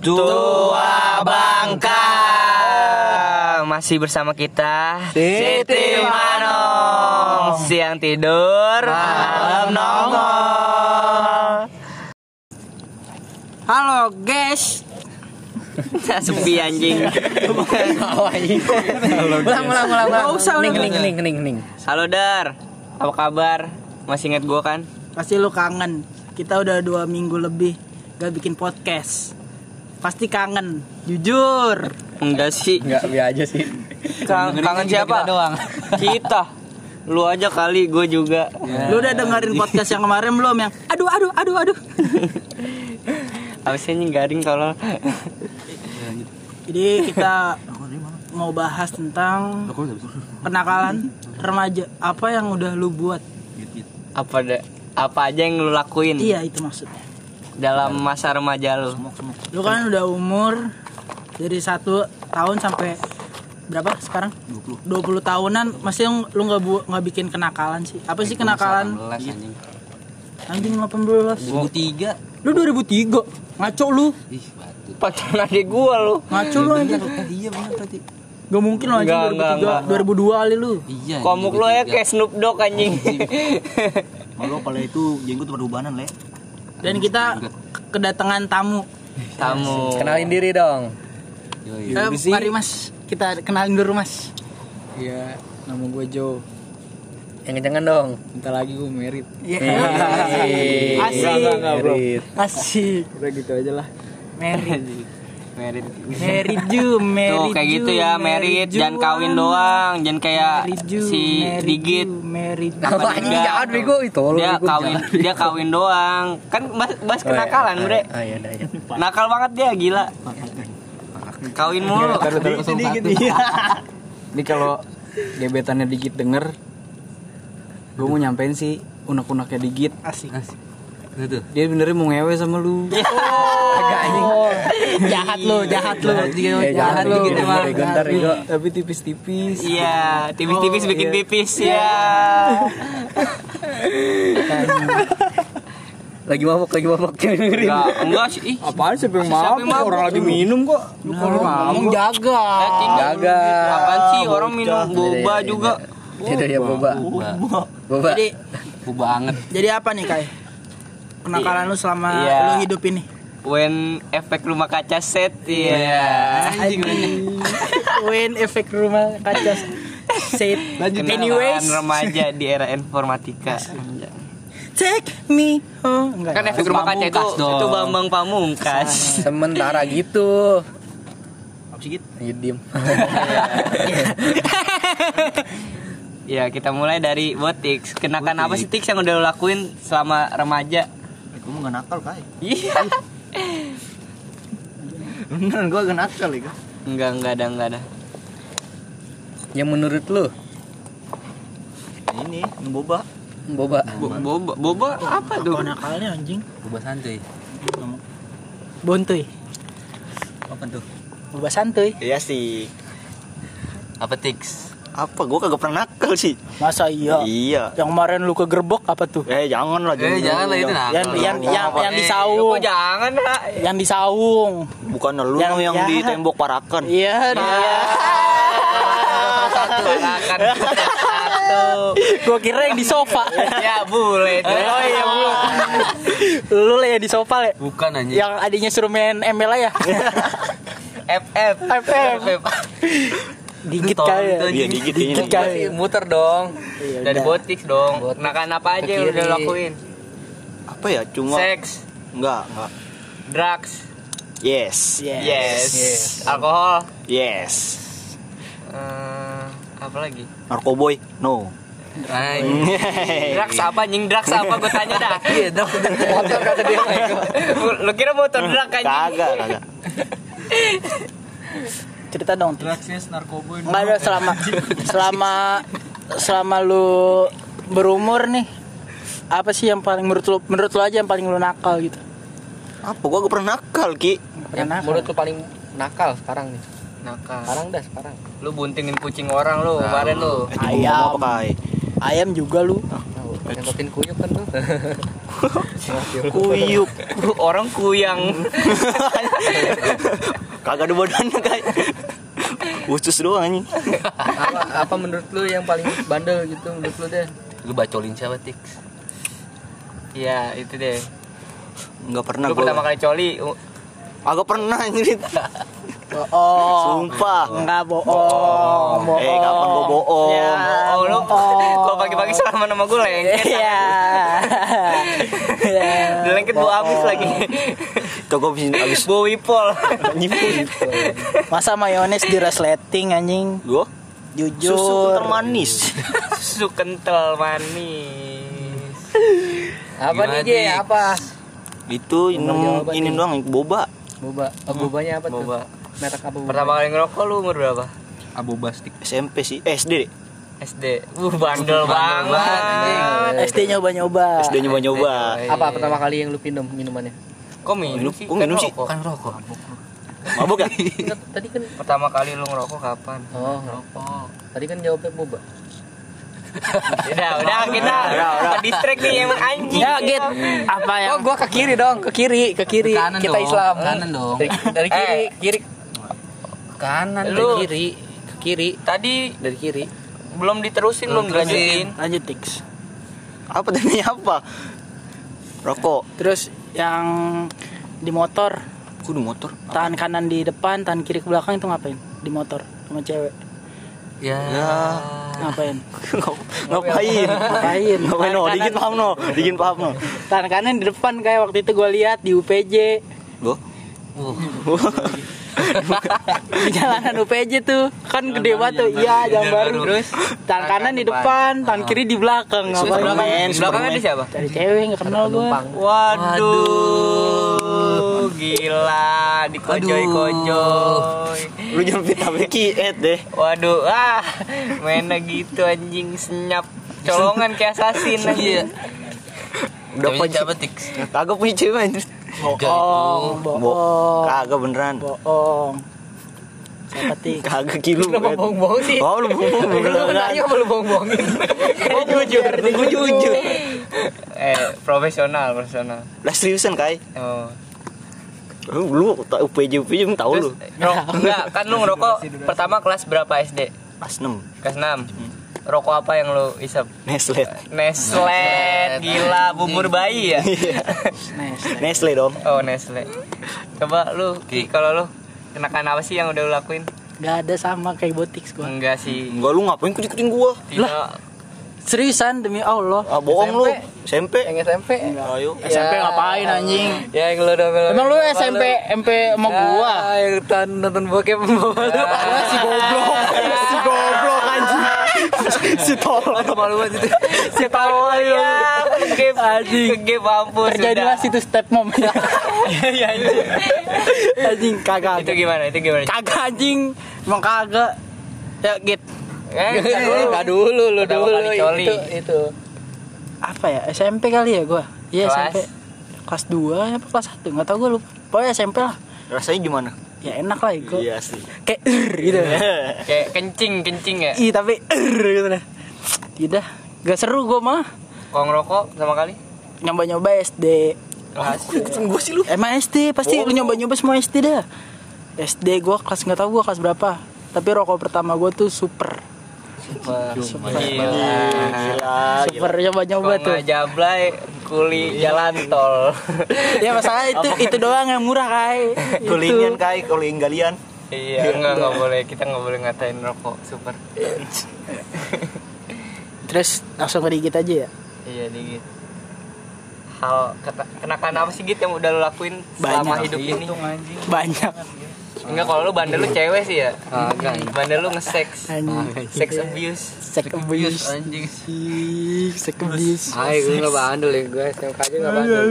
Tua Bangka Masih bersama kita Siti Manong Siang tidur Malam nongol Halo guys. Sepi anjing Ulang ulang ulang. Usah ulang. kening, kening, kening, kening. Halo Dar Apa kabar? Masih inget gue kan? Pasti lu kangen. Kita udah dua minggu lebih gak bikin podcast. Pasti kangen. Jujur. Enggak sih Enggak, biar aja sih. Kang- Kangen siapa? kita doang. Kita Lu aja kali gue juga Lu udah dengerin podcast yang kemarin belum yang aduh aduh aduh aduh. Abisnya nih garing kalau Jadi kita mau bahas tentang kenakalan remaja. Apa yang udah lu buat? apa da- apa aja yang lu lakuin Iya itu maksudnya. Dalam masa remaja lu Lu kan udah umur dari satu tahun sampai berapa sekarang? 20. 20 tahunan masih yang lu nggak bu nggak bikin kenakalan sih. Apa sih kenakalan? Anjing 18. 2003. Lu 2003. Ngaco lu. pacaran adik gua lu Ngaco lu anjing. Iya benar tadi. Gak mungkin lu anjing Enggak, enggak, 2003. 2002 kali lu. Iya. komuk lu ya kayak Snoop Dogg anjing Malu pala itu jenggot perubahan le. Dan kita kedatangan tamu. tamu Kenalin diri dong. Eh, mari Mas, kita kenalin dulu Mas. Iya, nama gue Joe. Yang kencengan dong. Bentar lagi gue merit. Iya. Asik. Asik. Udah gitu aja lah. Merit. Merit. Merit ju, merit tuh kayak gitu ya merit jangan kawin doang jangan kayak ju, si digit. Merit. Apa jangan bego. Itu dia kawin dia kawin doang. Kan bahas, bahas kenakalan bre. Ah iya dah ya. nakal banget dia gila. Kawin mulu. Ini kalau gebetannya dikit denger, gue mau nyampein sih unek-uneknya dikit. Asik. Dia benernya mau ngewe sama lu. Agak anjing. jahat lu, jahat lu. Eh, Jahat lu. dikit emang. Bego, ntar, bego. Tapi tipis-tipis. iya tipis-tipis bikin pipis ya Lagi mabok, lagi mabok. Jangan dengerin. enggak enggak sih ih Apaan siapa yang mabuk? Orang lagi minum kok. Lu kalau Ngomong jaga. Eh. Jaga. Apaan sih orang minum boba juga Tidak ya boba. Boba. Jadi banget. jadi apa nih Kai? Kenakalan lu selama Iya. lu hidup ini. when efek rumah kaca set iya Win efek rumah kaca. Set. Kenalan Anyways, remaja di era informatika take me home. Enggak. kan efek rumah kaca itu dong. itu Bambang Pamungkas Sementara gitu. Apa sih gitu? Ayo diem. ya kita mulai dari Botix kenakan apa sih Tix yang udah lo lakuin selama remaja Mau gak nakal kai. iya Beneran gue gak nakal ya. enggak enggak ada enggak ada Yang menurut lu Ini boba. boba. Bo- boba boba apa tuh nakalnya anjing? Boba santuy. Bontuy. Apa tuh? Boba santuy. Iya sih. apa Tix Apa? Gue kagak pernah nakal sih. Masa iya? Iya. Yang kemarin lu kegerbok apa tuh? Eh jangan lah. Eh, jangan lah, itu nakal. Yang yang yang, yang di Eh, saung. kok jangan Nak? Yang di saung. Bukan lu Yang- yang, yang ya. di tembok parakan. Iya, dia. satu akan satu Gua kira yang di sofa. ya boleh. Oh iya, belum. Lu lah ya di sofa, Le. Bukan anjing. Yang adiknya suruh main ML ya. FF FF. Dikit kali ya. Iya Dikit ini. kali. Muter dong. dari Botix dong kenakan apa aja yang udah lakuin Apa ya? Cuma seks enggak, enggak. drugs Yes. yes, alkohol Yes. Eh, apa lagi Narkoboy? No. drugs apa anjing drugs apa gue tanya dah Iya, dong. Motor kata dia. lu kira motor drug anjing Kagak, kagak. Cerita dong. Drugsnya narkoba. Enggak ada selama selama selama lu berumur nih apa sih yang paling menurut lu menurut lu aja yang paling lu nakal gitu Apa? Gua gak pernah nakal, Ki. pernah nakal Menurut lu paling nakal sekarang nih. nakal Sekarang dah sekarang. lu buntingin kucing orang lu kemarin lu Eh, itu Ayam. Ayam juga lu Nyentotin kuyuk kan tuh. Kuyuk. Orang kuyang. Kagak ada badannya kayak. Khusus doang anjing. apa, apa menurut lu yang paling bandel gitu menurut lu deh? Lu bacolin siapa Tix? Iya, itu deh. Enggak pernah Lu pertama gua. kali coli Agak pernah anjing. Bohong. Sumpah. Enggak bohong. Bohong. Eh, kapan gua bohong? Ya, Oh, lu kok pagi-pagi salaman sama gue lengket. Iya. Iya. Udah lengket bau habis lagi. Toko abis abis Bau wipol. Masa mayones di resleting anjing? gua Jujur. susu kental manis. Susu kental manis. Apa nih Gimana, J? Dik? Apa? Itu Nomor ini, doang boba. Boba. Oh, bobanya apa tuh? Merek boba? Pertama kali ngerokok lu umur berapa? Abu Bastik. SMP sih, eh, SD deh. SD. Uh, bandel banget. SD nyoba-nyoba. SD nyoba-nyoba. Apa pertama kali yang lu minum minumannya? Kok minum sih? Kan sih? rokok. Kan rokok. Mabuk ya? Tadi kan Pertama kali lu ngerokok kapan? Oh, ngerokok. Tadi kan jawabnya boba. Udah, udah kita udah, distract nih emang anjing. Ya, Git. Apa yang Oh, gua ke kiri dong, ke kiri, ke kiri. Kita dong, Islam. ke kanan dong. Dari, dari kiri, Eh. kiri, Kanan dari Lu- kiri, ke kiri, Tadi dari kiri. belum diterusin, belum dilanjutin. lanjut Tix. Apa tadi apa? Rokok. Terus yang di motor, Aku di motor. tangan kanan di depan, tangan kiri ke belakang itu ngapain? Di motor sama cewek. Ya. Ya. Ngapain? Ngapain? Ngapain? Ngapain no? Dikit kanan- paham no? Dikit paham no? Tangan kanan di depan kayak waktu itu gue lihat di UPJ. Di jalanan UPJ tuh kan gede banget tuh. Iya, jam baru. Terus Tangan kanan di depan, tangan kiri di belakang. Ngapain? Superman, belakang ada siapa? Cari cewek nggak kenal gue. Waduh, gila, dikojoi-kojoi. Lu jangan Becky, Ed deh. Waduh, ah, mainnya gitu anjing senyap colongan kayak assassin anjing. Udah Ceweknya apa siapa Tix? Kagak punya cewek anjir. Bohong, Bo- bohong, Kagak beneran. bohong. Siapa? Kagak kilo. Kenapa Ed. bohong-bohong sih? Oh, lu bohong Lu beneran. nanya apa lu bohong-bohongin? Gue jujur, gue jujur. Eh, profesional, profesional. Lah seriusan kai. Oh. Lu lu tak UPJ UPJ tahu lu. Enggak, kan lu ngerokok pertama kelas berapa SD? Pas 6. Kelas 6. Rokok apa yang lu isap? Nestle. Nestle, gila, bubur bayi ya? Nestle dong. Oh, Nestle. Coba lu, Ki, kalau lu kenakan apa sih yang udah lu lakuin? Gak ada sama kayak Botix gue. Enggak sih. Enggak lu ngapain ikut-ikutin gua? Tidak. Seriusan demi Allah. Ah bohong lu. SMP. Yang SMP. Ayo. SMP ngapain anjing? Ya yang lu udah Emang lu SMP MP sama gua? Ah, yang nonton bokep sama lu. si goblok. si goblok anjing. si tolol. Malu banget itu. Si tolol ya. Ke Anjing. ke mampus Terjadilah situ step mom. Iya, iya. anjing kagak. Itu gimana? Itu gimana? Kagak anjing. Emang kagak. Ya git. Eh, dulu. Enggak dulu lu dulu itu itu. Apa ya? SMP kali ya gua? Iya? SMP. Kelas 2 apa kelas 1 Enggak tahu gua lupa. Pokoknya SMP lah. Rasanya gimana? Ya enak lah itu. Iya sih. Kayak "Er," gitu. Kayak kencing, kencing ya. Ih tapi "Er," gitu deh. Tidak. Gak seru gua mah. Kau ngerokok sama kali? Nyoba-nyoba SD. Kelas. gua sih lu. Emang SD pasti lu nyoba-nyoba semua SD dah. SD gua kelas nggak tahu gua kelas berapa. Tapi rokok pertama gua tuh super. Super. Super. Gila. Gila. Super nyoba-nyoba Kau tuh. jablay kuli jalan tol. ya masalah itu itu doang yang murah kai. Kulingan kai, kuling galian. iya, enggak enggak boleh. Kita enggak boleh ngatain rokok super. Terus langsung ke digit aja ya. Iya, dikit. Hal kena- kenakan apa sih gitu yang udah lo lakuin selama Banyak. hidup ini? Banyak. Enggak kalau lu bandel lu cewek sih ya. Kagak. Bandel lu nge-sex. Sex abuse. Sex abuse. Anjing. Ih, Sex abuse. Ay, gue enggak bandel ya, gue SMK aja enggak bandel.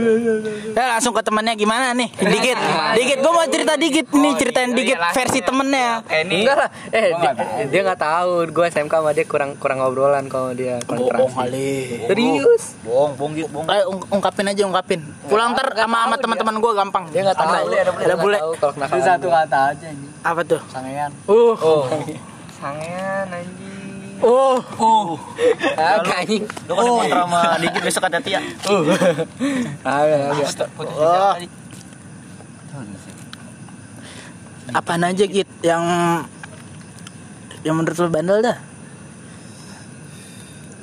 Ya langsung ke temennya gimana nih? Dikit. Dikit gua mau cerita dikit nih, ceritain iya, dikit versi ya. temennya. Eh, ini Enggak lah. Eh, dia, enggak tahu. Gue SMK sama dia kurang kurang ngobrolan kalau dia Bohong kontraksi. kali. Serius. Bohong, bohong gitu, bohong. Eh, ung- ungkapin aja ungkapin. Pulang ter sama sama teman-teman gua gampang. Dia enggak tahu. Ada bule, kalau kenakalan. gua. kata aja anjing. Apa tuh? Sangean. Uh. Oh. Sangean anjing. Oh, Agak anjing. Lu kan kontra sama dikit besok hati-hati ya. Agak agak. Oh. apaan aja Git yang yang menurut lu bandel dah?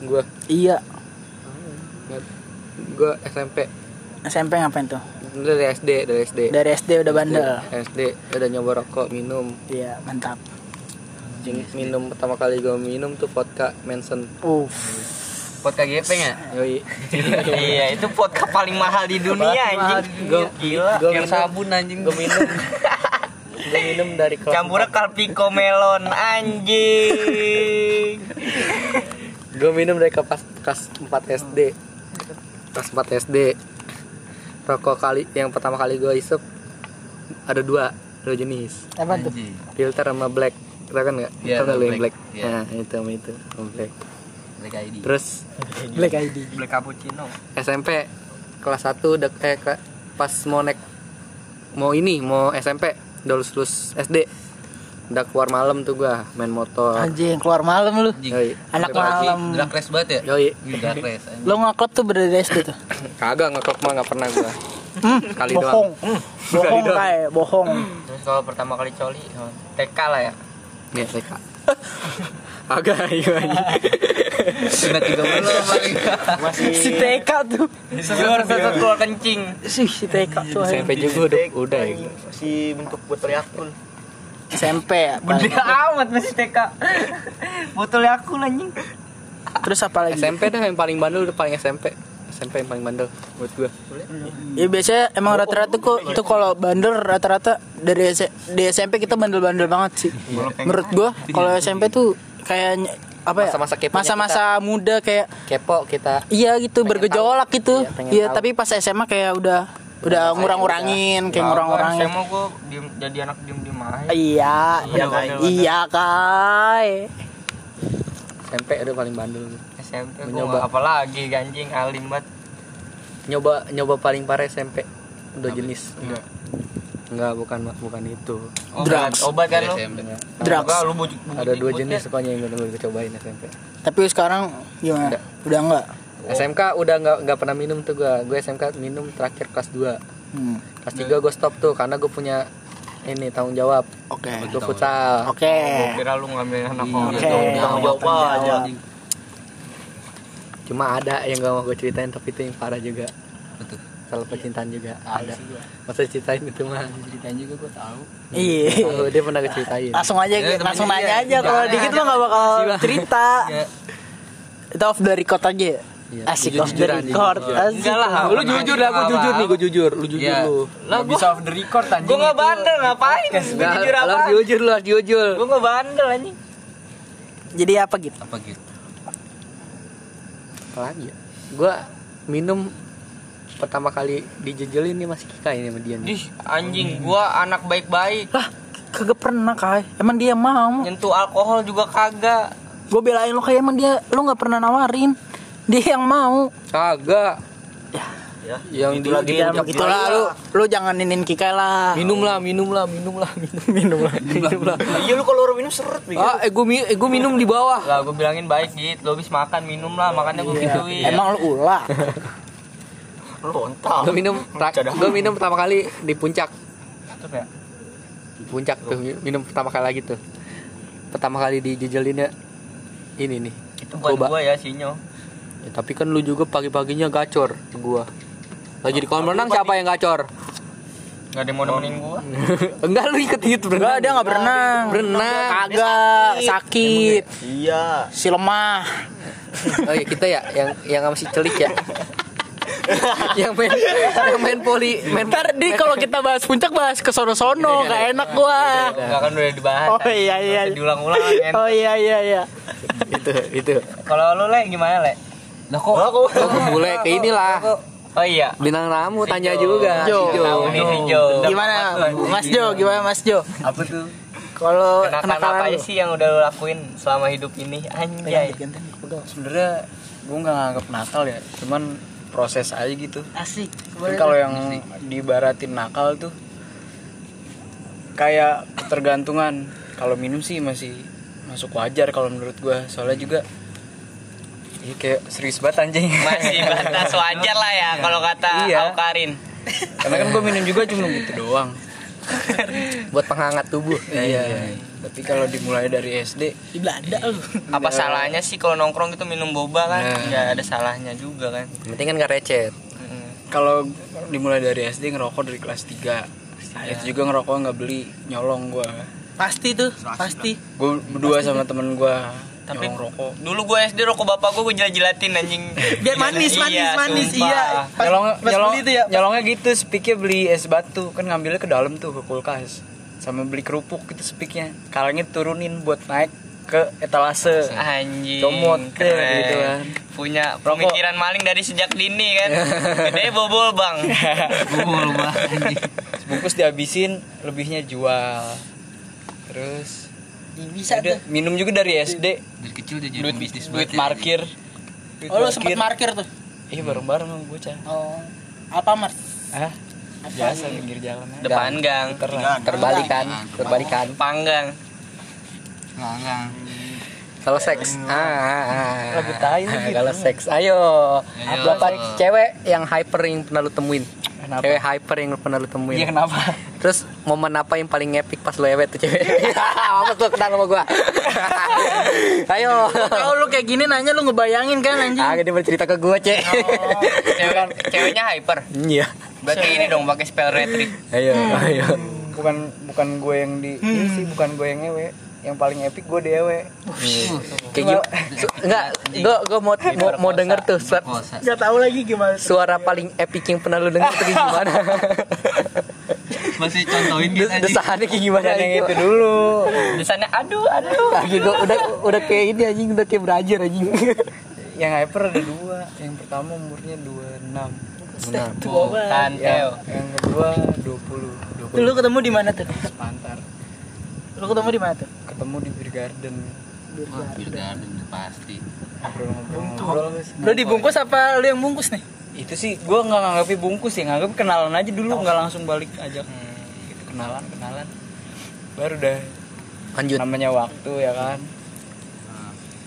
Gua Iya, gua SMP SMP ngapain tuh? Dari SD dari SD Dari SD udah bandel. SD udah nyoba rokok minum Iya, mantap. Minum pertama kali gua minum tuh vodka Manson Uh, Vodka gepeng ya? yoi iya, itu vodka paling mahal di dunia anjing. Gua- Gila. gua Yang minum- sabun anjing. gua minum gua minum dari kelas Campurnya Calpico melon anjing. Gue minum dari kelas kelas 4 SD. Kelas 4 SD. Rokok kali yang pertama kali gue isep ada dua, dua jenis. apa tuh? Filter sama black. Tahu kan nggak? Lu yang black. black? Iya. Nah, itu sama itu, sama black. Black ID. Terus Black ID. Black cappuccino. SMP kelas 1 dek eh ke- pas mau naik mau ini, mau SMP, udah lulus, lulus SD. Udah keluar malam tuh gua main motor. Anjing, keluar malam lu. Anjing. Yoi. Anak malam. Drag race banget ya? Yoi. Drag race. anjing. Lo ngeklub tuh berdiri dari SD tuh. Kagak ngeklok mah nggak pernah gua. Hmm, Kali bohong. doang. Bohong doang. kayak bohong. Terus kalau pertama kali coli, oh, TK lah ya. Nih, TK. Agak iya iya. Sudah 30 paling. Si TK tuh. Biar satu keluar kencing. Sih, si TK tuh. SMP juga udah udah ya. Masih bentuk botol Yakult. SMP ya. Gede amat masih TK. Botol Yakult anjing. Terus apa lagi? SMP dah yang paling bandel udah paling SMP. SMP yang paling bandel buat gua. Ya biasanya emang rata-rata kok itu kalau bandel rata-rata dari S- di SMP kita bandel-bandel banget sih. Menurut gua kalau SMP tuh kayak apa ya? Masa-masa Masa-masa muda kayak Kepo kita. iya gitu bergejolak gitu. Iya, Iya, tahu. tapi pas SMA kayak udah udah ngurang-ngurangin, kayak ngurang-ngurangin. Saya mau gue diem, jadi anak diem diem aja. Iya, Iya, Kai. iya kai. SMP udah paling bandel. SMP Mencoba. apalagi ganjing alim banget. Nyoba nyoba paling parah SMP. Udah jenis. Enggak. Enggak, bukan bukan itu. Obat, obat kan lu? SMP. Drugs. Enggak, lu bujuk, bujuk Ada dua jenis pokoknya yang gue cobain SMP. Tapi sekarang gimana? Udah. Udah enggak? SMK udah nggak nggak pernah minum tuh gua. Gue SMK minum terakhir kelas 2. Hmm. Kelas 3 gue stop tuh karena gue punya ini tanggung jawab. Oke. Gue futsal. Oke. Gua kira lu ngambil anak orang. Oke. Tanggung jawab aja. Cuma ada yang gak mau gue ceritain tapi itu yang parah juga. Betul. Kalau percintaan juga ada. Masa ceritain itu mah. Ceritain juga gue tahu. Iya. Tahu, dia pernah ceritain. Langsung aja, Ya, langsung nanya aja. Kalau dikit mah gak bakal cerita. Ya. Itu off the record aja. Iya, Asik jujur- off the record. Asik. Enggak lah. Lu jujur dah, gue jujur nih, gue jujur. Lu jujur Iya. lu. Lah bisa gua off the record anjing. gua enggak bandel ngapain? Gua Nggak, jujur lu apa? harus jujur, lu harus jujur. Gua enggak bandel anjing. Jadi apa gitu? Apa gitu? Apa lagi ya? Gue minum pertama kali dijejelin nih masih Kika ini sama dia nih. Ih, anjing, gua anak baik-baik. Lah, kagak pernah kai. Emang dia mau. Nyentuh alkohol juga kagak. Gue belain lo kayak emang dia lu nggak pernah nawarin. Dia yang mau. Kagak. Ya. Yang di, lagi di Ya puncak begitu lah lu. Lu jangan ninin Kika lah. minum lah minum lah minum lah minum minum lah minum lah Iya lu kalau orang minum seret nih. ah eh gue mi- eh, gua minum di bawah Lah gua bilangin baik gitu, lu habis makan minum lah, makanya gua gituin. Emang lu ulah. Lu ontal. gue minum gue minum pertama kali di puncak ya. di puncak tuh minum pertama kali lagi tuh pertama kali dijejelinnya ini nih Itu buat Coba. gua ya sinyo. Ya, tapi kan lu juga pagi-paginya gacor ke gua lagi di kolam renang siapa yang gacor Enggak ada yang mau nemenin gua. enggak lu ikut ikut Enggak, dia nggak berenang. berenang Kagak, sakit. Iya. Si lemah. oh iya kita ya yang yang sama si celik ya yang main yang main poli main Ntar di kalau kita bahas puncak bahas ke sono-sono, gak enak gua. Enggak kan udah dibahas. Oh iya iya. Nggak usah Diulang-ulang kan. Oh iya iya iya. itu itu Kalau lu le gimana le? Lah kok oh ke bule ke inilah Oh iya. bintang tamu tanya juga Jo. Si Jo. Jo. Gimana Mas Jo? Gimana Mas Jo? apa tuh? Kalau Kenakalan apa sih yang udah lu lakuin selama hidup ini? Anjay. sebenarnya gue nggak nganggap nakal ya cuman proses aja gitu Asik. Tapi kalau yang dibaratin nakal tuh kayak ketergantungan kalau minum sih masih masuk wajar kalau menurut gue soalnya juga Iya kayak serius banget anjing Masih batas wajar lah ya kalau kata Iya. Aukarin. Karena kan gue minum juga cuma gitu doang buat penghangat tubuh Iya Tapi kalau dimulai dari SD Di Belanda lu. Apa salahnya sih kalau nongkrong gitu minum boba kan? Nah. Nggak ada salahnya juga kan. Yang penting kan gak recet Mm. Kalau dimulai dari SD ngerokok dari kelas 3 Nah, itu juga ngerokok nggak beli nyolong gue Pasti tuh, pasti. Gue berdua sama temen gue Tapi nyolong rokok dulu gue SD rokok bapak gue gue jilat-jilatin anjing. Biar manis, manis, Iya, manis, sumpah. iya. Pas, nyolong pas nyolong beli tuh ya. nyolongnya gitu spiknya beli es batu kan ngambilnya ke dalam tuh ke kulkas sama beli kerupuk gitu spiknya kalangnya turunin buat naik ke etalase Anjing. Comot deh, keren. gitu kan. Punya Rokok. pemikiran maling dari sejak dini kan. Gede bobol bang. Banget anjing. bungkus dihabisin lebihnya jual terus Bisa udah tuh. minum juga dari SD Dari kecil udah jadi duit bisnis duit banget ya. parkir duit Oh lu sempet markir tuh. iya bareng bareng sama bocah Oh. Alfamart. ah biasa pinggir jalan aja. Depan gang. Lah. terbalikan terbalikan Panggang. Nggak. kalau seks ah, ah, ah. Lagu tai lu kalau seks ayo Ayo. berapa cewek yang hyper yang pernah lu temuin Kenapa? cewek hyper yang pernah lu temuin iya kenapa Terus momen apa yang paling epic pas lo ewet tuh cewek? Apa tuh kenal sama gua? Ayo. Kalau lu kayak gini nanya lu ngebayangin kan anjing. Ah, dia bercerita ke gua, Cek. Cewek, ceweknya hyper. Iya. Berarti ini dong pakai spell retreat. Ayo, ayo. bukan bukan gue yang di ini sih bukan gue yang ngewe yang paling epic gue dewe Kayak gimana? Enggak, gua gua mau mau, mau denger tuh suara, Kosa. Gak tahu lagi gimana. suara paling epic yang pernah lu denger tuh gimana? Masih contohin gitu anjing. Desahannya kayak gimana? yang itu dulu Desainnya aduh aduh. Lagi gua udah udah kayak ini anjing, udah kayak belajar anjing. yang hyper ada dua yang pertama umurnya 26 Tuh, kan yang, Teo. yang kedua 20 Tuh, lu ketemu di mana tuh? pantar Lu ketemu di mana tuh? ketemu di Beer Garden bir garden udah pasti. ngobrol-ngobrol Lu dibungkus apa lu yang bungkus nih? itu sih gue nggak nganggapnya bungkus ya nganggap kenalan aja dulu nggak langsung balik ajak gitu, kenalan kenalan. Baru udah Lanjut. namanya waktu ya kan?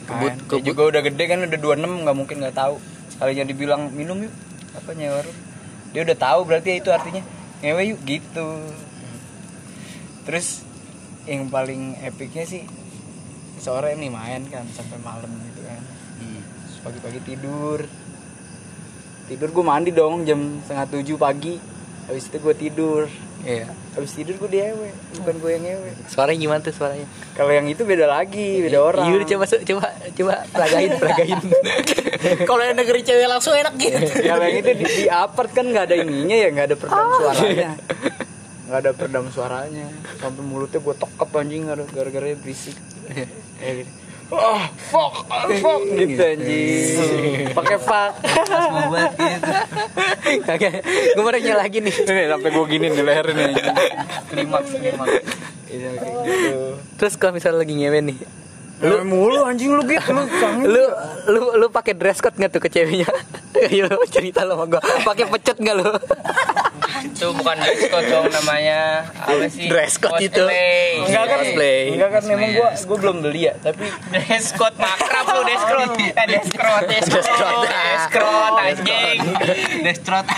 Kebut, Kan, dia kebut. juga udah gede kan udah 26 nggak mungkin nggak tahu. Sekalinya dibilang minum yuk. Apa nyewa dia udah tahu berarti ya itu artinya. Ngewe yuk gitu. Terus yang paling epicnya sih sore nih main kan sampai malam gitu kan. Hmm. Pagi-pagi tidur. Tidur gue mandi dong jam setengah tujuh pagi. Habis itu gue tidur Iya. habis tidur gue diewe bukan gue yang ngewe Suaranya gimana tuh suaranya? kalau yang itu beda lagi beda orang Iya, udah coba coba coba peragain, peragain. Kalau yang negeri cewek langsung enak gitu. kalau yang itu di, di apart kan nggak ada ininya ya nggak ada peredam suaranya nggak ada peredam suaranya sampai mulutnya gue tokep anjing gara- gara-gara berisik Kayak gitu. Oh, fuck, oh, fuck gitu anjing. Pakai fuck. Mau buat gitu. Oke, gue mau nanya lagi nih. Nih, sampai gue gini di leher nih. Klimaks klimaks. Iya gitu. Terus kalau misalnya lagi ngewe nih, Lu mulu anjing lu gitu lu lu lu lu pakai dress code nggak tuh ke ceweknya? Ayo lu cerita lo sama gua. Pakai pecut nggak lu? Itu bukan dress code dong namanya apa sih? Dress code itu. Enggak kan, Cosplay. enggak kan memang gua gua belum beli ya, tapi Dress code makrab lu dress code. Eh dress code, dress code. Dress code. Dress code anjing. Dress code.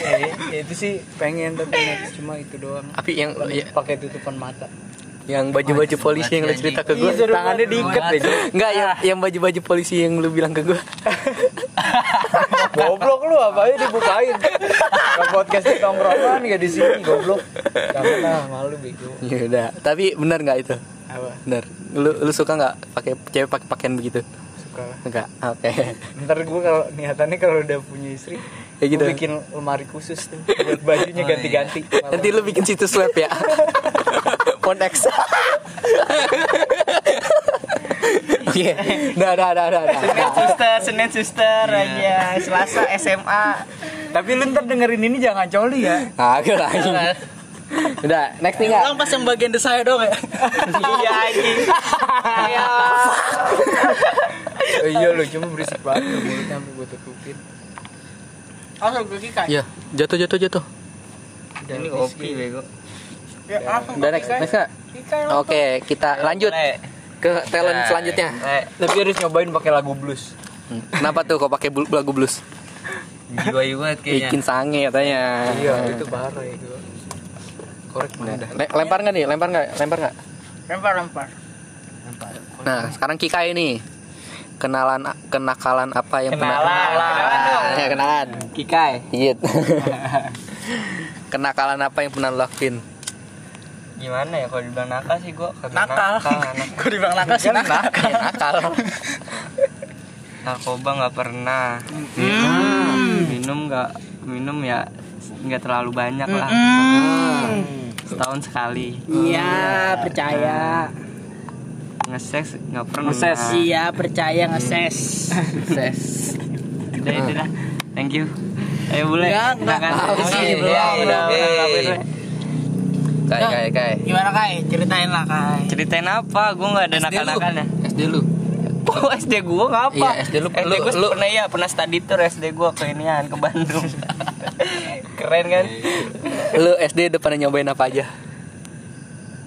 eh, itu sih pengen tapi next cuma itu doang. Tapi yang ya, Pakai tutupan mata. yang baju-baju polisi yang lu cerita ke gua, Ih, seru tangannya diikat aja. Enggak yang yang baju-baju polisi yang lu bilang ke gua. Goblok lu apa aja dibukain. Ke podcast di tongkrongan enggak di sini goblok. Jangan lah malu bego. Ya udah, tapi benar nggak itu? Apa? Benar. Lu lu suka nggak pakai cewek pakai pakaian begitu? Suka. Enggak. Oke. Ntar gue kalau niatannya kalau udah punya istri, Kayak gitu. gua bikin lemari khusus tuh buat bajunya ganti-ganti. Nanti lu bikin situs web ya. Pondex. Oke. Dah dah dah dah. Senin suster, Senin suster aja. Selasa SMA. Tapi lu ntar dengerin ini jangan coli ya. Agak lagi. Udah, next nih nggak? Ulang pas yang bagian desanya doang ya. Iya anjing. Iya. Oh, iya lu cuma berisik banget lu mulutnya sampai gue tutupin. Langsung gue kikai. Iya, jatuh jatuh jatuh. Ini kopi bego. Ya, Udah next, next? Oke, kita lanjut. Ke talent Nah. selanjutnya. Eh, Tapi harus nyobain pakai lagu blues. Hmm, Kenapa tuh kok pakai lagu blues? Jiwa banget kayaknya. Bikin sange katanya. Iya, itu parah itu. Korek mana dah? Le- lempar nggak nih? Lempar nggak? Lempar nggak? lempar lempar Nah, sekarang Kikai nih. Kenalan kenakalan apa yang Kenalan. pernah Kenalan dong. Ya, kenalan. Kikai. Iya. kenakalan apa yang pernah lo lakuin? Gimana ya kalau dibilang nakal sih kagak nakal anak. gue dibilang nakal sih nakal Ya, nakal. Narkoba nggak pernah. Minum nggak minum ya nggak terlalu banyak lah. Setahun sekali. iya percaya Nge-sex nggak pernah. iya percaya ngeses Ses. Udah itu dah. Thank you. Ayo boleh. Enggak. Silakan. Tahu sih, Iya, belum. iya, udah udah ngapain, Bre? Kai kai kai. gimana kai ceritain lah kai Ceritain apa? Gue nggak ada lu. nakal-nakalnya. SD lu. Oh SD gue ngapa? Iya, SD lu- SD lu- gue lu- pernah ya pernah study tour SD gue ke inian ke Bandung. Keren kan? Lu SD depannya nyobain apa aja?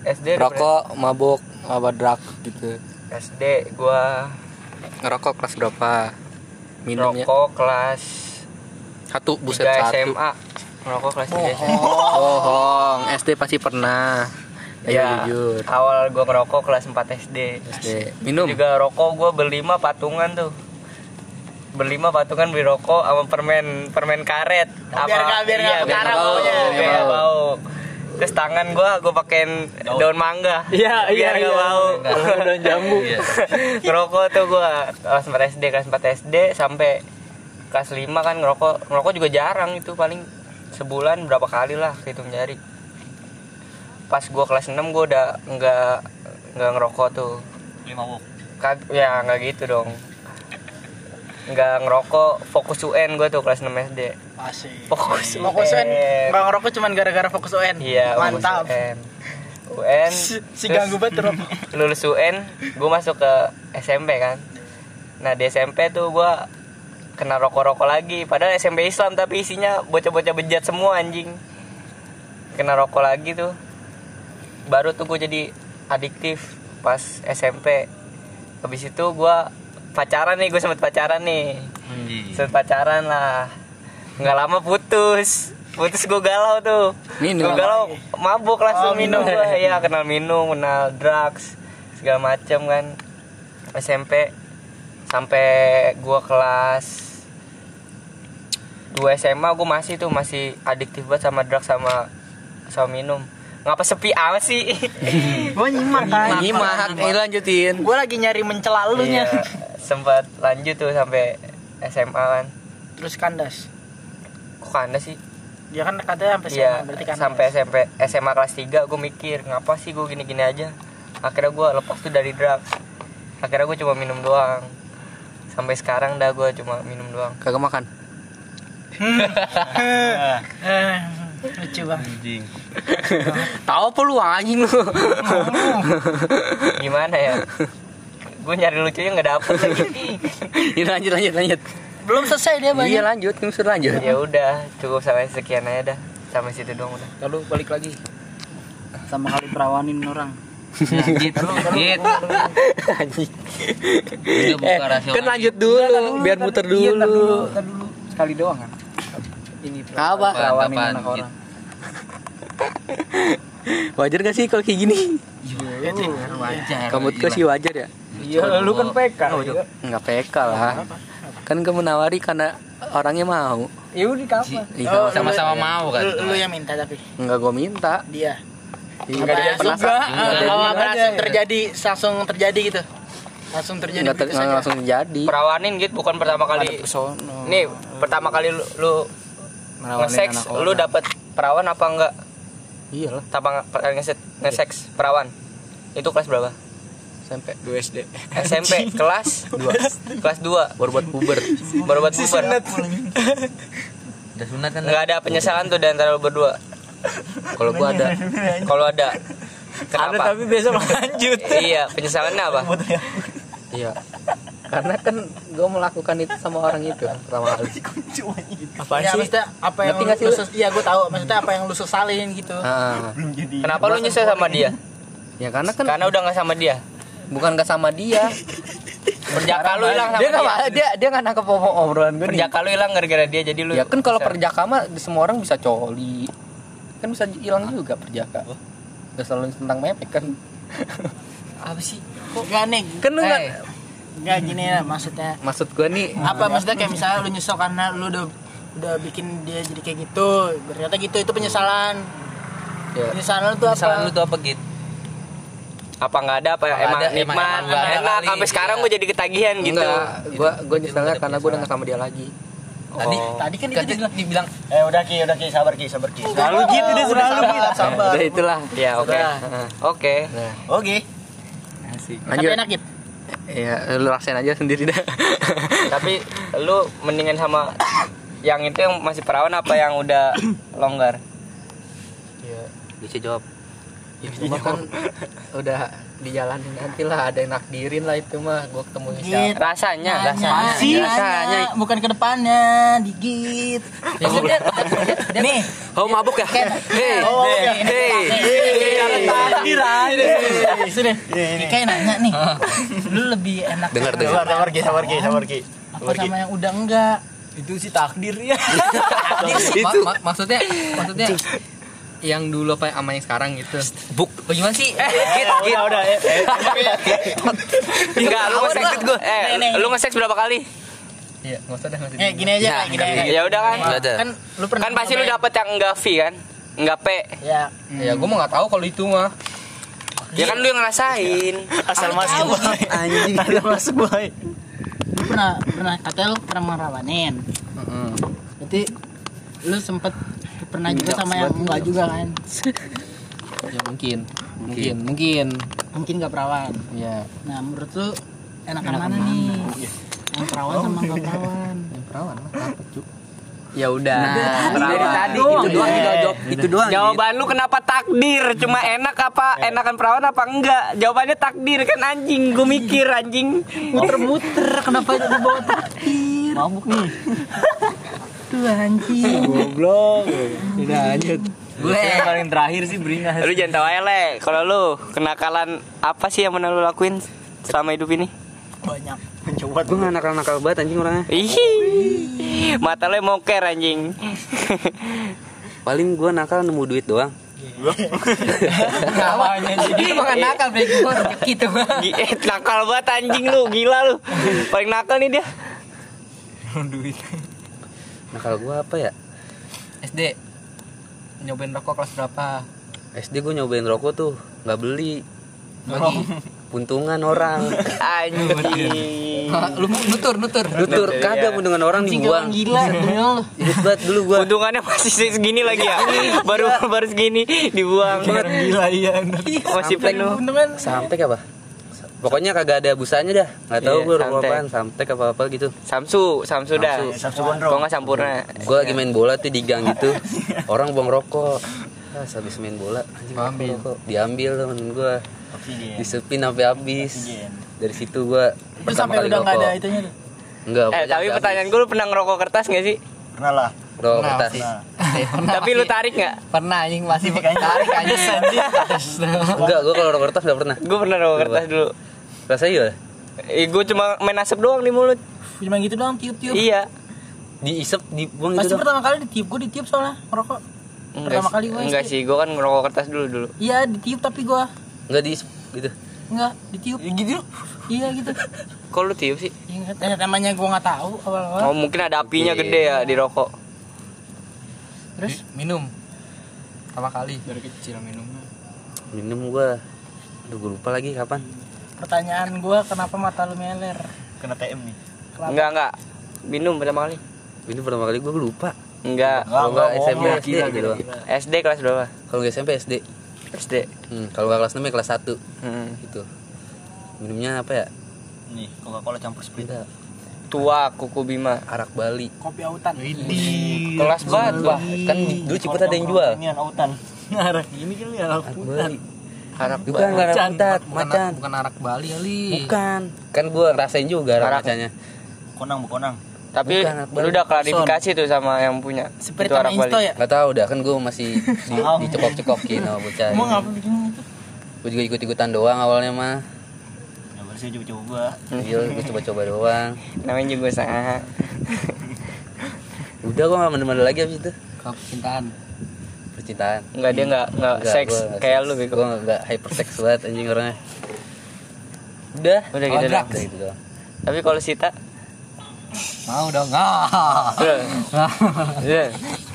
SD Rokok, mabuk, apa drug gitu. SD gue Ngerokok kelas berapa? Minumnya rokok kelas satu buset 3 satu. SMA. Ngerokok kelas 3 SMA. Bohong, SD pasti pernah. Ayo Ya, jujur. awal gue ngerokok kelas 4 SD. SD. Minum. Juga rokok gue berlima patungan tuh. Berlima patungan beli rokok sama permen permen karet. Biar nggak- biar iya, berkarat bau, baunya. biar nggak bau. Terus tangan gue gue pakein daun mangga. Iya, iya, biar nggak iya. bau. Daun jambu. Iya. ngerokok tuh gue kelas 4 SD kelas 4 SD sampai kelas 5 kan ngerokok ngerokok juga jarang itu paling sebulan berapa kali lah hitung jari. Pas gue kelas 6 gue udah nggak nggak ngerokok tuh. Lima wok. Kag ya nggak gitu dong. Nggak ngerokok fokus UN gue tuh kelas 6 SD asik. Fokus fokus UN nggak ngerokok cuman gara-gara fokus UN iya fokus mantap. UN UN si, si terus ganggu banget lulus UN gue masuk ke SMP kan. Nah di SMP tuh gue kena rokok-rokok lagi. Padahal SMP Islam tapi isinya bocah-bocah bejat semua anjing. Kena rokok lagi tuh. Baru tuh gue jadi adiktif pas SMP habis itu gue pacaran nih gue sempet pacaran nih. Anjing. sempet pacaran lah. Nggak lama putus. Putus gue galau tuh. Minum. gue galau mabuk langsung Oh, minum. minum. gue ya kenal minum kenal drugs segala macem kan. SMP sampai gue kelas 2 SMA gue masih tuh masih adiktif banget sama drugs sama sama minum. Ngapa sepi amat sih? Gue nyimak kan? Nyimak, ini lanjutin. gue lagi nyari mencela lu nya. Iya, sempat lanjut tuh sampai SMA kan. Terus kandas? Kok anda sih? Dia kan katanya sampai Iya, SMA berarti kan sampai SMP SMA kelas 3 gue mikir ngapa sih gue gini-gini aja? Akhirnya gue lepas tuh dari drugs. Akhirnya gue cuma minum doang sampai sekarang dah gue cuma minum doang Kagak makan. Lucu banget Anjing. Tahu apa lu anjing lu? gimana ya gue nyari lucunya nggak dapet lagi Ini lanjut lanjut lanjut. belum selesai dia Iya banyak lanjut, ini sudah lanjut. ya udah cukup sampai sekian aja dah sampai situ doang udah Lalu balik lagi. sama kali perawanin orang Udah buka Eh, kan lanjut dulu, biar muter Iya, tar dulu. dulu. Sekali doang kan. Ini Apa? Apaan, anak orang. Wajar gak sih kalau kayak gini? Wajar. Kamu tuh sih wajar ya? Iya, lu kan PK. iya. Enggak PK lah. Kan kamu menawari karena orangnya mau. Ya udah kapan? Ih, Oh, Sama-sama mau kan. lu, lu yang minta tapi Enggak gue minta. dia Iya, Apa ya, pernah juga, enggak eh, kalau apa langsung terjadi langsung terjadi gitu. Langsung terjadi ter- saja. langsung jadi. perawanin gitu bukan pertama kali. Nih pertama kali lu, lu Merawanin nge-sex anak lu dapet perawan apa enggak? Iyalah, tanpa nge-sex nge-sex perawan. Itu kelas berapa? Sampai 2 SD. SMP. Kelas 2 kelas 2 baru buat puber. baru buat puber. Udah sunat kan. nggak ada penyesalan tuh di antara lu berdua Kalau gua ada kalau ada kenapa? tapi biasa lanjut. iya penyesalannya apa? Iya. Karena kan gue melakukan itu sama orang itu pertama kali. Apa ya maksudnya apa yang Ngerti lu, nggak sih lu? ses- iya gue tahu. Maksudnya apa yang lu sesalin gitu. Ah, kenapa lu nyesel sama dia? Ya karena kan Karena udah nggak sama dia. bukan gak sama dia. Perjaka lu hilang sama dia dia. nggak dia dia nggak nangkep obrolan gue nih. Perjaka lu hilang gara-gara dia jadi lu. ya kan kalau perjaka mah semua orang bisa coli kan bisa hilang juga perjaka gak selalu tentang mepek kan apa sih? Enggak nih. kan lu nggak Eh, Enggak gini ya maksudnya. maksud gue nih Apa maksudnya kayak misalnya lu nyesel karena lu udah udah bikin dia jadi kayak gitu. Ternyata gitu itu penyesalan. ya, Penyesalan lu tuh apa? Kesalahan lu tuh apa gitu? Apa nggak ada apa emang ada, nikmat, emang- emang enak sampai sekarang Iya. gue jadi ketagihan gitu. gue gue nyeselnya karena gue udah gak sama dia lagi Tadi Oh. Tadi kan itu kan dibilang dibilang Eh udah Ki, udah Ki, sabar Ki, sabar Ki. Selalu gitu deh sudah sabar, sabar. udah itulah Ya oke. Oke. nah Oke. asik tapi lanjut enak gitu. ya lu rasain aja sendiri dah Tapi lu mendingan sama yang itu yang masih perawan apa yang udah longgar? ya bisa jawab ya cuma kan udah dijalanin nanti lah ada yang nakdirin lah itu mah gue ketemu siapa Rasanya, Nanya, rasanya. nanya, rasanya. bukan ke depannya, digit. Ya, Nih, oh mabuk ya hei Oh, hei hei. Sudah. Kayak nanya nih. Lu lebih enak Dengar, dengar. Sabar, sabar Ki, sabar Ki, sabar Ki. apa sama yang udah enggak? Itu sih takdir ya. itu Ma- ma- maksudnya maksudnya yang dulu apa sama yang sekarang gitu. buk Oh, gimana sih? Eh, git, git. Udah, udah. eh, eh. Enggak, lu Tahu nge-sex gua. eh, lu nge-sex berapa kali? Iya, enggak usah dah ngasih. Eh, gini aja, Ya, gini aja. Ya udah kan. Nggak. Kan lu pernah Kan pasti lu dapet yang enggak V kan? Enggak P. Ya. Ya, gua mah enggak tahu kalau itu mah. Ya kan lu yang ngerasain. Asal masuk boy. anjing Asal masuk boy. Lu pernah pernah kata lu pernah merawanin. Heeh. Berarti lu sempet pernah juga sama yang enggak juga kan? Ya mungkin. Mungkin, mungkin. Mungkin enggak perawan. Ya, Nah, menurut lu enakan mana nih? Yang perawan sama enggak perawan? yang perawan mah apa, Cuk? ya udah Dari tadi doang. itu doang itu jawab itu doang Jawaban lu kenapa takdir? Cuma enak apa enakan perawan apa enggak? Jawabannya takdir kan anjing. Gue mikir anjing. Muter-muter kenapa di bawah takdir? Mabuk nih. Tuh anjing. Goblok. udah lanjut Gue yang paling terakhir sih beringas. Lu jangan tahu aja le. Kalau lu kenakalan apa sih yang pernah lu lakuin selama hidup ini? Banyak. Mencoba gue gak nakal-nakal banget anjing orangnya Ih, mata lu moker anjing. paling gue nakal nemu duit doang Namanya jadi bukan nakal bego gitu. Gi- eh, nakal banget anjing lu, gila lu. Paling nakal nih dia. Nakal gue apa ya SD nyobain rokok kelas berapa? SD gue nyobain rokok tuh nggak beli Lagi. puntungan orang Anjing. lu nutur, nutur. lutur kagak puntungan orang dibuang gila banget dulu gue Untungannya masih segini lagi ya. baru baru segini dibuang. gila iya. Masih penuh. Sampai apa pokoknya kagak ada busanya dah nggak tahu Iya, gue santai. apaan sampai apa apa gitu Samsu, Samsu dah. Samsu. Samsu Kok Gondrong. nggak sampurna? gue lagi main bola tuh di gang gitu orang buang rokok ah, habis main bola anjing Ambil. rokok. diambil temen gue disepin sampai habis dari situ gue itu pertama sampai kali udah enggak ada itunya tuh. enggak Eh, tapi pertanyaan gue lu pernah ngerokok kertas gak sih? Pernah lah. rokok Pernah kertas Nah, Eh, pernah Tapi lu tarik gak? Pernah anjing masih tarik anjing. enggak gue kalau rokok kertas enggak pernah Gue pernah rokok kertas dulu. Rasanya gimana Eh, gue cuma main asap doang di mulut. Cuma gitu doang tiup-tiup. Iya. diisep dibuang Pasti gitu dong pertama kali ditiup, gue ditiup soalnya rokok. Pertama kali gue Enggak sih, gue kan ngerokok kertas dulu dulu. Iya ditiup tapi gue enggak diisep gitu enggak ditiup. gitu. Iya gitu. Kok lu tiup sih? Ingat eh, namanya gue nggak tahu awal-awal. Oh mungkin ada apinya Iya. gede ya di rokok. Terus minum. Pertama kali dari kecil minumnya. minum gue aduh gue lupa lagi kapan pertanyaan gue kenapa mata lu meler? Kena TM nih. Kenapa? Enggak enggak. Minum pertama kali. ini pertama kali gue lupa Enggak. kalau enggak SMP SD gila, gitu gila. SD kelas berapa? kalau nggak SMP SD SD. hmm, kalau nggak kelas 6 ya kelas 1 Hmm. gitu minumnya apa ya Nih, Coca-Cola campur Sprite. beda Tua kuku Bima. arak Bali Kopi autan. Kelas banget, Bah. kan dulu Ciputat ada yang jual Ini autan. Arak ini kan ya arak arak putan. Bali Harap bukan nggak arak putat Bukan, macan bukan arak Bali kali. bukan kan gue rasain juga arak Arak. macannya Konang bukonang. Tapi Bukan, anak lu udah klarifikasi tuh sama yang punya. Seperti Itu arak Bali. Ya? nggak tahu dah kan gue masih di, dicekok-cekokin sama bocah Emang apa bikin itu? gue juga ikut ikutan doang awalnya mah Ya sih coba-coba. iya gue coba-coba doang namanya juga usaha udah gue gak mandel-mandel lagi abis itu Kecintaan. Percintaan. Enggak dia enggak enggak seks. kayak lu gue bego. Gak hypersex banget anjing orangnya. Udah. Udah gitu doang udah gitu doang. Tapi kalau Sita? Mau dong. Ah. udah. Udah.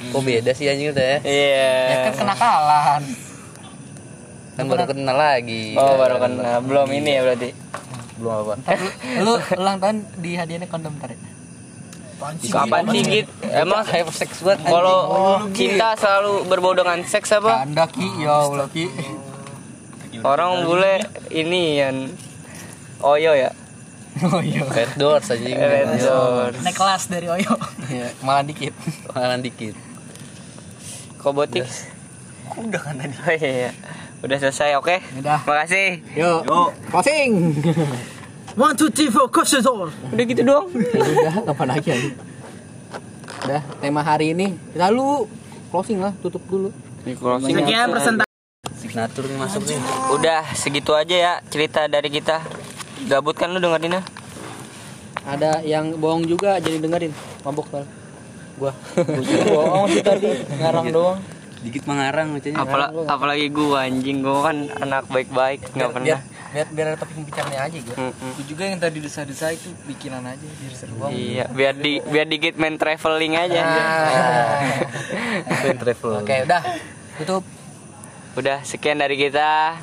Kok beda sih anjing udah ya? Iya. Ya kan kenakalan. kan baru kenal lagi. Oh baru kenal. Belum ini ya berarti. Belum apa Lu ulang tahun di hadiahnya kondom ntar ya? Kapan sih gitu emang hypersex banget kalau cinta selalu berbau dengan seks apa Anda ki, ya Allah ki. orang bule ini yang oyo ya iya. red doors anjing Red Doors. naik kelas dari Oyo Iya, malah dikit. Malah dikit Kobotik. Udah kan tadi. Oh iya. Udah selesai, oke? Udah. Makasih. Yuk. Yuk. Closing. one two three four close the door Udah gitu doang. Udah, kapan lagi aja. Udah, tema hari ini. Lalu closing lah, tutup dulu. sekian presentasi signatur nih masuk nih Udah segitu aja ya cerita dari kita. Gabut kan lu dengerinnya? Ada yang bohong juga jadi dengerin. Mabok kali. Gua. bohong sih tadi, ngarang doang. dikit mengarang macamnya Apala apalagi gua anjing, gua kan anak baik-baik, nggak pernah. Biar biar ada topik bicaranya aja gua. Mm-mm. Itu juga yang tadi desa-desa itu bikinan aja biar seru banget. Iya, biar di biar dikit main traveling aja. Fan travel Oke, udah. Tutup. Udah sekian dari kita.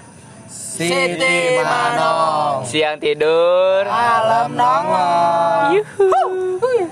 Siti Manong. Siang tidur. Alam nongol. Yuhu.